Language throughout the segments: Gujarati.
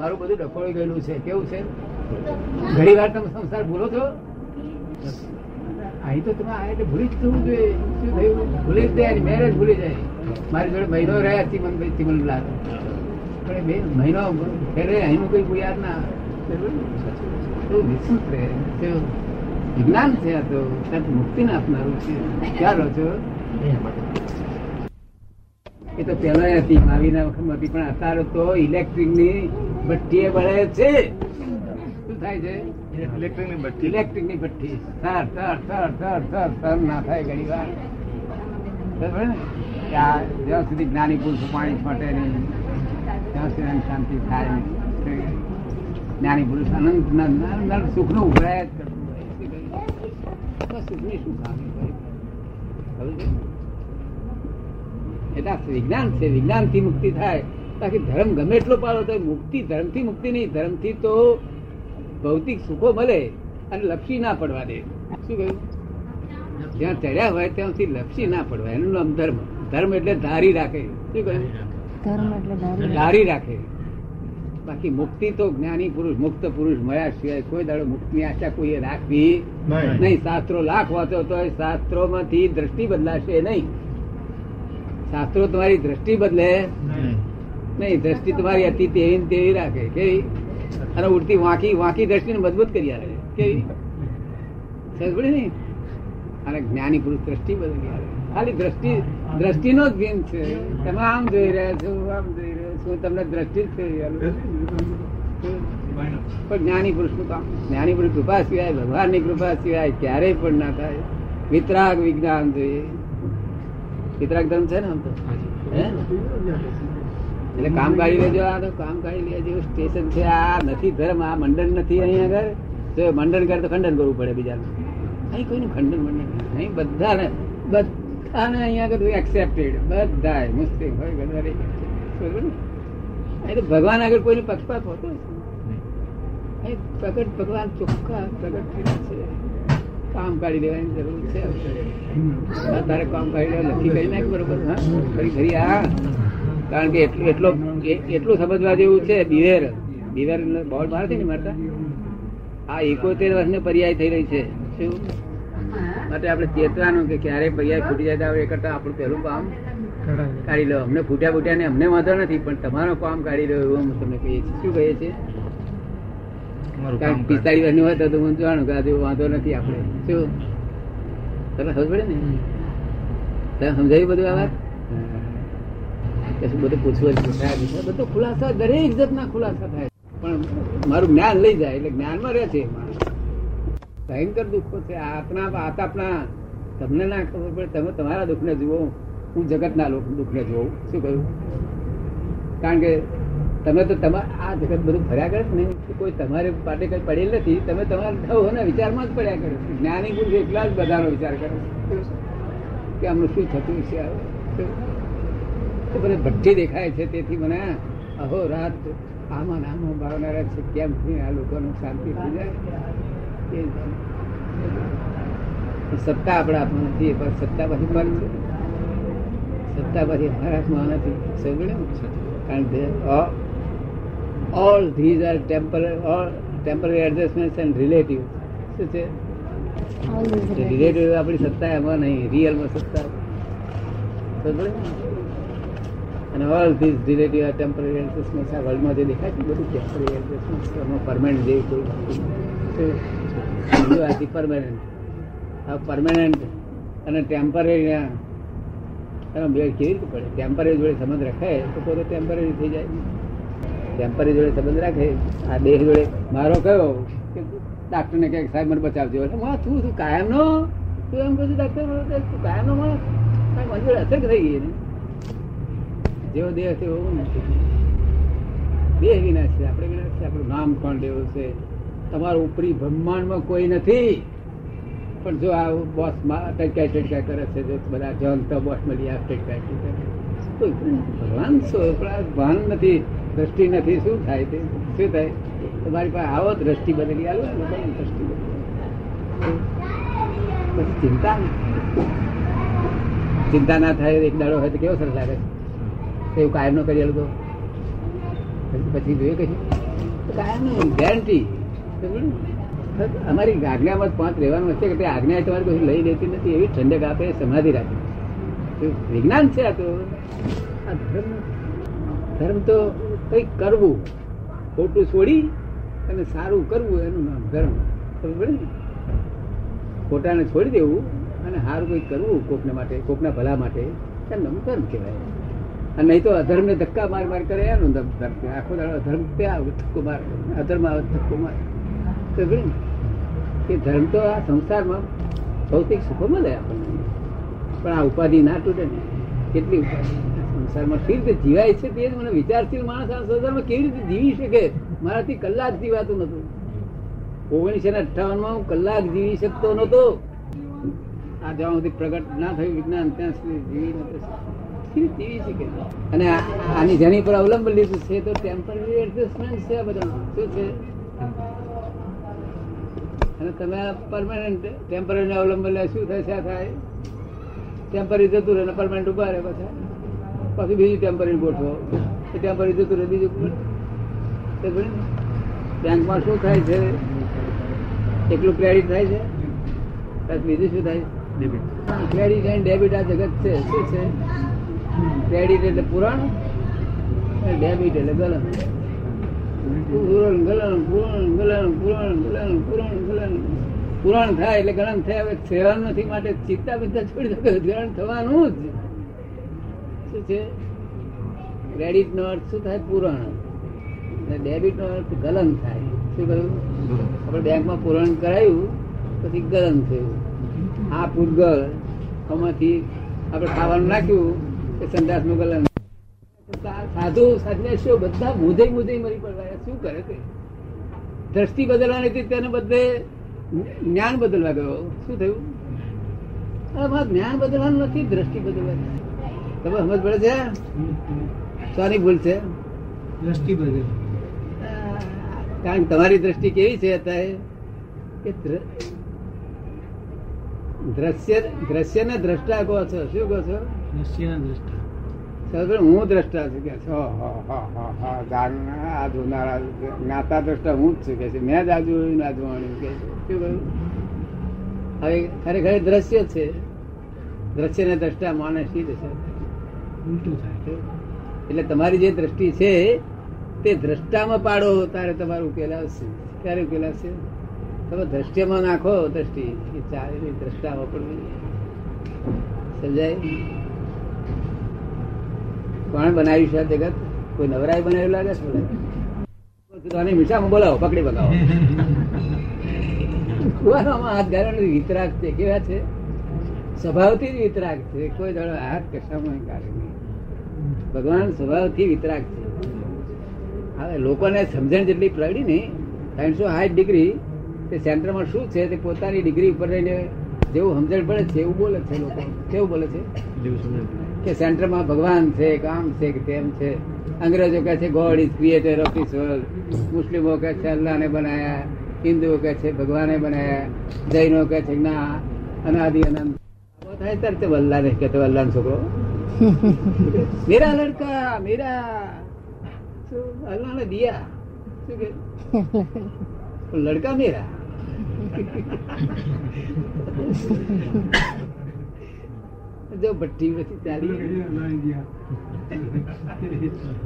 તમારું બધું ડફોળી ગયેલું છે. કેવું છે? ઘણી વાર તમે સંસાર ભૂલો છો? અહીં તો તમે આ એટલે ભૂલી જ થવું જોઈએ. શું થયું? ભૂલી જ જાય મેરેજ ભૂલી જાય. મારી જોડે મહિનો રહ્યા ચિમનભાઈ ચિમનલાલ પણ એ બે મહિનો ફેરે અહીંનું કઈ યાદ ના તો વિજ્ઞાન છે આ તો. મુક્તિ ના આપનારું છે. ક્યાં રહો છો? એ તો પેલા હતી માવીના વખત હતી પણ અત્યારે તો ઇલેક્ટ્રિકની ભઠ્ઠી બળે છે. શું થાય છે? ઇલેક્ટ્રિકની ભઠ્ઠી. ઇલેક્ટ્રિકની ભઠ્ઠી. Sir sir sir sir sir sir ના થાય ઘણી વાર. ને? જ્યાં સુધી જ્ઞાની પુરુષ પાણી ફટે નહીં ત્યાં સુધી શાંતિ થાય નહીં. જ્ઞાની પુરુષ અનંત સુખનું ઉભરાય જ કરતું બસ સુખની સુખ આવે? એટલે વિજ્ઞાન છે વિજ્ઞાનથી મુક્તિ થાય. બાકી ધર્મ ગમે એટલો પાડો તો મુક્તિ ધર્મથી મુક્તિ નહીં ધર્મથી તો ભૌતિક સુખો મળે અને લપસી ના પડવા દે. શું કહ્યું? જ્યાં ચડ્યા હોય ત્યાંથી લપસી ના પડવા. એનું નામ ધર્મ. ધર્મ એટલે ધારી રાખે. શું કહ્યું? ધર્મ એટલે ધારી રાખે. બાકી મુક્તિ તો જ્ઞાની પુરુષ મુક્ત પુરુષ મળ્યા સિવાય કોઈ દાડો મુક્તિ આશા કોઈએ રાખવી નહીં. નહીં. શાસ્ત્રો લાખ વાંચો તો શાસ્ત્રો માંથી દ્રષ્ટિ બદલાશે નહીં. શાસ્ત્રો તમારી દ્રષ્ટિ બદલે. નહીં દ્રષ્ટિ તમારી હતી તેવી તેવી રાખે. કેવી? અને ઉડતી વાંકી વાંકી દ્રષ્ટિને મજબૂત કરી આવે કેવી? સમજ પડે ને? અને જ્ઞાની પુરુષ દ્રષ્ટિ બદલી આવે ખાલી દ્રષ્ટિ દ્રષ્ટિનો જ ગેમ છે. તમે આમ જોઈ રહ્યા છો આમ જોઈ રહ્યા છો તમને દ્રષ્ટિ જ થઈ પણ જ્ઞાની પુરુષનું કામ. જ્ઞાની પુરુષ કૃપા સિવાય ભગવાનની કૃપા સિવાય ક્યારેય પણ ના થાય. વિતરાગ વિજ્ઞાન જોઈએ. વિતરાગ ધર્મ છે ને આમ તો હે? એટલે કામ કાઢી લેજો આ તો કામ કાઢી લેજો સ્ટેશન છે આ નથી ધર્મ આ મંડન નથી અહીં આગળ જો મંડન કરે તો ખંડન કરવું પડે બીજાનું અહીં કોઈનું ખંડન મંડન નહીં. બધાને બધાને અહીંયા આગળ એક્સેપ્ટેડ બધા મુસ્લિમ હોય બધા? અહીં તો ભગવાન આગળ કોઈનો પક્ષપાત હોતો. અહીં પ્રગટ ભગવાન ચોખ્ખા પ્રગટ થયેલા છે કામ કાઢી લેવાની જરૂર છે. તારે કામ કાઢી લેવા નક્કી કરી નાખ બરોબર, હા? ખરી ખરી આ કારણ કે એટલું, એટલો એટલું સમજવા જેવું છે, બિવેર. બિવેર બોર્ડ મારે છે ને મારતા? આ એકોતેર વર્ષની પર્યાય થઈ રહી છે. શું? માટે આપણે ચેતવાનું કે ક્યારે પર્યાય ફૂટી જાય તો એ કરતા આપણું પહેલું કામ કાઢી લો. અમને ફૂટ્યા ફૂટ્યા ને અમને વાંધો નથી, પણ તમારું કામ કાઢી લો એવું અમે તમને કહીએ છીએ. શું કહીએ છીએ? કારણ પિસ્તાળીસ વર્ષની હોય તો હું જાણું કે આજે વાંધો નથી આપણે. શું? તને ખબર પડે ને? તને સમજાયું બધું આ વાત? બધું પૂછવું પૂછાય બધો ખુલાસા દરેક જાતના ખુલાસા થાય પણ મારું જ્ઞાન લઈ જાય એટલે જ્ઞાનમાં રહે છે ભયંકર દુઃખો છે. આપણા આ તો આપણા તમને ના ખબર પડે. તમે તમારા દુઃખને જુઓ. હું જગતના દુઃખને જોઉં. શું કહ્યું? કારણ કે તમે તો તમારા આ જગત બધું ફર્યા કરે છે ને? કોઈ તમારે પાટે કઈ પડેલ નથી, તમે તમારા થવાના વિચારમાં જ પડ્યા કરો. જ્ઞાની પુરુષ એટલા જ બધાનો વિચાર કરો કે આમનું શું થતું છે મને ભઠ્ઠી દેખાય છે. તેથી મને અહો રાત આમાં નામાં ભાવનારા છે. કેમ થી આ લોકોનું શાંતિ થઈ જાય? સત્તા આપણા હાથમાં નથી. પણ સત્તા પછી પર છે. સત્તા પછી અમારા હાથમાં નથી. કારણ કે all these are temporary all temporary adjustment and relative શું છે? All these relatives. રિલેટિવ આપણી સત્તા એમાં નહીં રિયલમાં સત્તા. અને all these relative are temporary adjustment આ વર્લ્ડમાં જે દેખાય છે બધું ટેમ્પરરી એડજસ્ટમેન્ટ પરમાનન્ટ જેવી કોઈ બીજું આ પરમાનન્ટ આ પરમાનન્ટ અને ટેમ્પરરી એનો મેળ કેવી રીતે પડે? ટેમ્પરરી જોડે સંબંધ રખાય તો પોતે ટેમ્પરરી થઈ જાય. ટેમ્પરરી જોડે સંબંધ રાખે? આ દેહ જોડે? મારો કયો? કે ડાક્ટર ને કહે સાહેબ મને બચાવજો. એટલે માં તું તું કાયમ નો તું એમ કહું ડાક્ટર તું કાયમ નો માણસ? કાંઈ મને જોડે અસર થઈ ગઈ જેવો દેહ છે એવો નથી. દેહ વિનાશ છે, આપણે વિનાશ છે આપણું નામ કોણ દેવું છે? તમારું ઉપરી બ્રહ્માંડમાં કોઈ નથી. પણ જો આ બોસ ટટકાય ટટકાય કરે છે, જો બધા જન તો બોસ મળી આ ટટકાય ટટકાય ભગવાન શું ભાન નથી. દ્રષ્ટિ નથી. શું થાય તે? શું થાય? તમારી પાસે આવો દ્રષ્ટિ બદલી ને બધી દ્રષ્ટિ બદલી ચિંતા ચિંતા ના થાય એક દાડો હોય તો કેવો સરસ લાગે? એવું કાયમ નો કરી તો? પછી જોઈએ કશું. કાયમ ગેરંટી અમારી આજ્ઞામાં પાંચ રહેવાનું હશે કે આજ્ઞા તમારે કશું લઈ લેતી નથી, એવી ઠંડક આપે, સમાધિ રાખે. વિજ્ઞાન છે આ તો? આ ધર્મ. ધર્મ તો કંઈક કરવું ખોટું છોડી અને સારું કરવું એનું નામ ધર્મ. ખબર ને? ખોટાને છોડી દેવું અને સારું કંઈક કરવું કોકને માટે, કોકના ભલા માટે. એનું નામ ધર્મ કહેવાય. અને નહીં તો અધર્મને ધક્કા માર માર કરે, એનું ધર્મ. આખો દાડો અધર્મ ત્યાં ધક્કો માર. અધર્મ આવે ધક્કો માર. ખબર ને? કે ધર્મ તો આ સંસારમાં ભૌતિક સુખો મળે આપણને. પણ આ ઉપાધિ ના તૂટે ને. કેટલી ઉપાધિ? સંસારમાં કેવી રીતે જીવાય છે તે મને વિચારશીલ માણસ આ સંસારમાં કેવી રીતે જીવી શકે? મારાથી કલાક જીવાતું નતું ઓગણીસો ને અઠાવનમાં હું કલાક જીવી શકતો નતો આ જ્યાં સુધી પ્રગટ ના થયું વિજ્ઞાન, ત્યાં સુધી જીવી નતો જીવી શકે? અને આની જેની પર અવલંબન લીધું છે તો ટેમ્પરરી એડજસ્ટમેન્ટ છે આ બધા. શું છે? અને તમે પરમાનન્ટ ટેમ્પરરી અવલંબન લે, શું થશે? આ થાય. ટેમ્પરરી જતું રહે પરમાનન્ટ ઊભા રહે પાછા. પછી બીજું ટેમ્પરરી ગોઠવો એ ટેમ્પરરી જતું રહે બીજું? બેંકમાં શું થાય છે? એકલું ક્રેડિટ થાય છે? બીજું શું થાય? ક્રેડિટ એન્ડ ડેબિટ આ જગત છે. શું છે? ક્રેડિટ એટલે પુરાણ? ડેબિટ એટલે ગલન. પુરણ ગલન પુરણ ગલન પુરણ ગલન પુરણ ગલન. પુરાણ થાય એટલે ગલન થાય. હવે થવાનું નથી માટે ચિત્તા બિત્તા છોડી દો. ગલન થવાનું જ. શું છે? ક્રેડિટ નો અર્થ શું થાય? પુરાણ. અને ડેબિટ નો અર્થ ગલન થાય. શું કહ્યું આપણે બેંકમાં પુરાણ કરાયું, પછી ગલન થયું. આ પૂતગળ આમાંથી આપણે ખાવાનું નાખ્યું કે સંદાસનું ગલન સાધુ સંન્યાસીઓ બધા મુદે મુદે મરી પડવા શું કરે તે? દ્રષ્ટિ બદલવાની હતી તેને બદલે જ્ઞાન બદલવા ગયો. શું થયું? જ્ઞાન બદલવાનું નથી, દ્રષ્ટિ બદલવાની. તમે સમજ પડે છે? શાની ભૂલ છે? દ્રષ્ટિ બદલ. કારણ કે તમારી દ્રષ્ટિ કેવી છે અત્યારે? કે દ્ર- દ્રશ્ય દ્રશ્ય ને દ્રષ્ટા કહો છો. શું કહો છો? દ્રષ્ટિના દ્રષ્ટા. હું દ્રષ્ટા છું કે છો. હા, હા, હા, હા, આ જોનારા જ્ઞાતા દ્રષ્ટા હું જ છું કે છે. મેં જ આ જોયું ના જોવાનું કે હવે ખરેખર દ્રશ્ય છે. દ્રશ્ય ને દ્રષ્ટા માને શી દશા ઉલટું થાય એટલે તમારી જે દ્રષ્ટિ છે તે દ્રષ્ટામાં પાડો તારે તમારું ઉકેલ આવશે. ક્યારે ઉકેલ આવશે? તમે દ્રષ્ટિમાં નાખો દ્રષ્ટિ એ ચાલે દ્રષ્ટામાં પડવી સમજાય? કોણ બનાવ્યું છે જગત? કોઈ નવરાય બનાવ્યું લાગે છે આને મીઠામાં બોલાવો પકડી બગાવો હાથ ગાળવાનો વિતરાગ છે કેવા છે? સ્વભાવથી જ વિતરાગ છે. કોઈ દાડો હાથ કશામાં કાઢે નહીં. ભગવાન સ્વભાવથી વિતરાગ છે. હવે લોકોને સમજણ જેટલી પડી ને, ત્રણસો સાઠ ડિગ્રી, તે સેન્ટરમાં શું છે તે પોતાની ડિગ્રી ઉપર રહીને જેવું સમજણ પડે છે, એવું બોલે છે લોકો. કેવું બોલે છે? કે સેન્ટરમાં ભગવાન છે, કામ છે, કે તેમ છે. અંગ્રેજો કહે છે God is creator of this world મુસ્લિમો કહે છે, અલ્લાહને બનાયા. હિન્દુઓ કહે છે, ભગવાને બનાયા. જૈનો કહે છે, ના. અનાદિ અનંત. આવો થાય ત્યારે તે વલ્લા ને કહેતો વલ્લા છોકરો. મેરા લડકા મેરા? અલ્લાહ ને દિયા. શું કે? લડકા મેરા. જો ભઠ્ઠી પછી ચાલી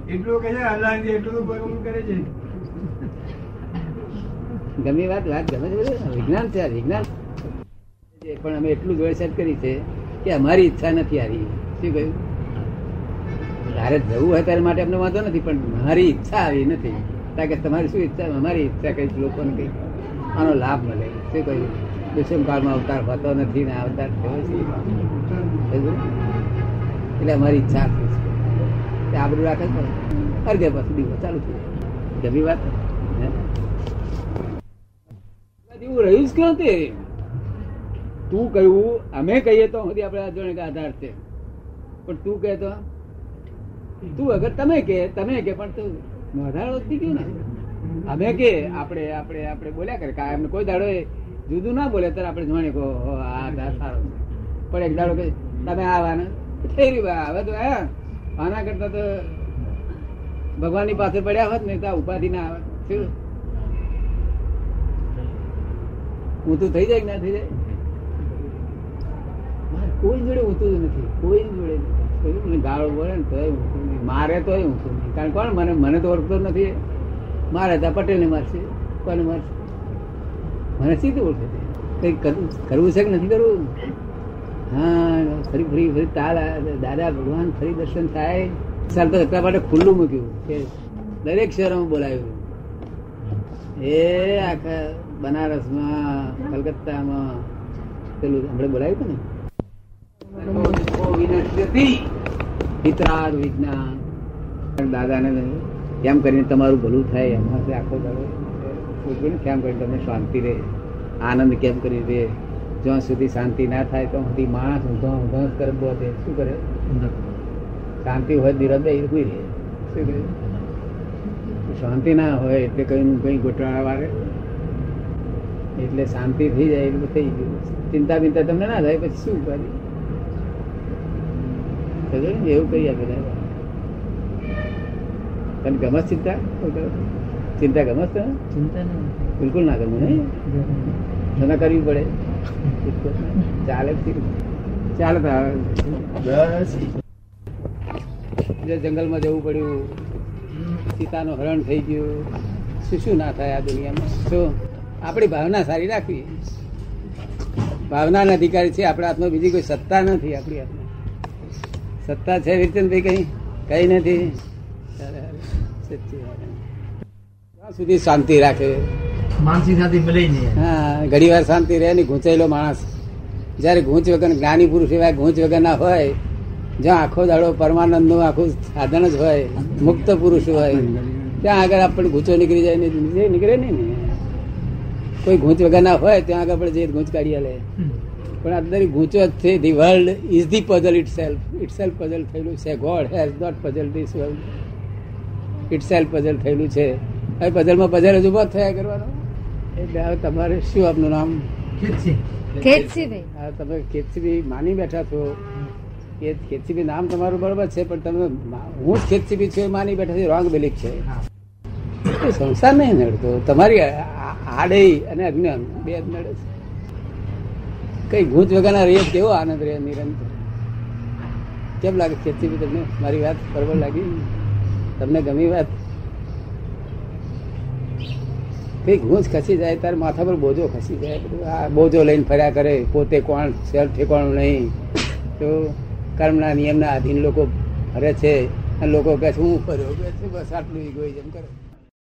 એટલું કહે છે એટલું કરે છે. ગમી વાત વાત ગમે છે વિજ્ઞાન છે વિજ્ઞાન. છે. પણ અમે એટલું જોડે સેટ કરી છે કે અમારી ઈચ્છા નથી આવી. શું કહ્યું? તારે જવું હોય ત્યારે માટે અમને વાંધો નથી, પણ મારી ઈચ્છા આવી નથી. કારણ કે તમારી શું ઈચ્છા? અમારી ઈચ્છા કઈ લોકોને કઈ આનો લાભ મળે. શું કહ્યું? દુષ્મ કાળમાં અવતાર હોતો નથી ને અવતાર થયો છે એટલે અમારી ઈચ્છા છે. તે આબરૂ રાખે છે. અર્ધે પછી દિવસ ચાલુ થયું ગમી વાત? એવું રહ્યું જ ક્યાં તું કહ્યું, અમે કહીએ તો સુધી આપણે અજણ આધાર છે. પણ તું કહે તો? તું અગર તમે કે તમે કે પણ તું વધારો થઈ નહીં ને અમે કે, આપણે આપણે આપણે બોલ્યા કરે. ને કોઈ દાડો જુદું ના બોલે, ત્યારે આપણે કે આ આધાર સારો પણ એક દાડો કે, તમે આવાના? થઈ રહ્યું, હવે તો, હા, આના કરતા તો ભગવાનની પાસે પડ્યા હોત ને, તો ઉપાધિ ના આવે. હું તું થઈ જાય કે ના થઈ જાય? કોઈ જોડે ઊંધું નથી, કોઈ જોડે મને ગાળો બોલે ને તોય ઊંધું નહીં મારે તોય ઊંચું નહીં કારણ કોણ? મને મને તો ઓળખતો નથી. મારે ત્યાં પટેલ ને મારશે. કોને મારશે? મને સીધું ઓળખે છે કઈ કરવું છે કે નથી કરવું? હા, ફરી ફરી ફરી તાલ. દાદા ભગવાન ફરી દર્શન થાય. સાલ તો એટલા માટે ખુલ્લું મૂક્યું કે દરેક શહેરોમાં બોલાવ્યું. એ આખા બનારસમાં, કલકત્તામાં પેલું હમણાં બોલાવ્યું ને વિતરાગ વિજ્ઞાન. દાદાને કેમ કરીને તમારું ભલું થાય એમાંથી આખો દાડો. કેમ કરીને તમને શાંતિ રહે? આનંદ કેમ કરી દે જ્યાં સુધી શાંતિ ના થાય તો સુધી માણસ ઊંધો ઊંધો કરે શું કરે? શાંતિ હોય ધીરજ કોઈ રહે. શું કરે શાંતિ ના હોય, એટલે કઈ કઈ ગોટાળા વાળે. એટલે શાંતિ થઈ જાય એટલે થઈ ગયું. ચિંતા બિંતા તમને ના થાય, પછી શું કરી? એવું કહીએ આપે દાદા. તને ગમત ચિંતા? ચિંતા ગમત છે? ચિંતા બિલકુલ ના ગમે નહીં? તને કરવી પડે. ચાલે. ચાલે જે જંગલમાં જવું પડ્યું સીતાનું હરણ થઈ ગયું. શું શું ના થાય આ દુનિયામાં? શું? આપણી ભાવના સારી રાખવી. ભાવના અધિકારી છે આપણા હાથમાં બીજી કોઈ સત્તા નથી આપણી હાથમાં. સત્તા છે વિરચંદભાઈ કઈ? કઈ નથી. સચ્ચી સુધી શાંતિ રાખે. માનસિક શાંતિ મળે નહીં. હા ઘણી વાર શાંતિ રહે ને ઘૂંચાયેલો માણસ. જયારે ઘૂંચ વગર જ્ઞાની પુરુષ એવા ઘૂંચ વગર ના હોય જ્યાં આખો દાડો પરમાનંદનું આખું સાધન જ હોય મુક્ત પુરુષ હોય ત્યાં આગળ આપણને ઘૂંચો નીકળી જાય ને નીકળે નહીં ને. કોઈ ઘૂંચ વગર ના હોય ત્યાં આગળ આપણે જે ઘૂંચ કાઢી લે પણ અંદર ગૂંચો જ છે the world is the puzzle itself itself puzzle થયેલું છે. God has not puzzle this world itself puzzle થયેલું છે. હવે પઝલમાં પઝલ જ ઊભો થયા કરવાનો? એટલે હવે તમારે શું આપનું નામ? ખેતસી. ખેતસીભાઈ આ તમે ખેતસીબી માની બેઠા છો. કે ખેતસીબી નામ તમારું બરોબર છે પણ તમે હું જ ખેતસીબી છું એ માની બેઠા છે રોંગ બિલીફ છે. હા. સંસાર નહીં નડતો. તમારી આડે અને અજ્ઞાન બે જ નડે છે. કઈ ભૂત વગરના રે કેવો આનંદ રહે નિરંતર. કેમ લાગે? ખેતસીબી તમને? મારી વાત બરોબર લાગી? તમને ગમી વાત? કઈ ગૂંચ ખસી જાય, તારે માથા પર બોજો ખસી જાય. બધું આ બોજો લઈને ફર્યા કરે, પોતે કોણ સેલ્ફ ઠેકાણું નહીં. તો કર્મના નિયમના આધીન લોકો ફરે છે, અને લોકો કહે છે, હું ફર્યો. બસ આટલું ઇગોઇઝમ કરે.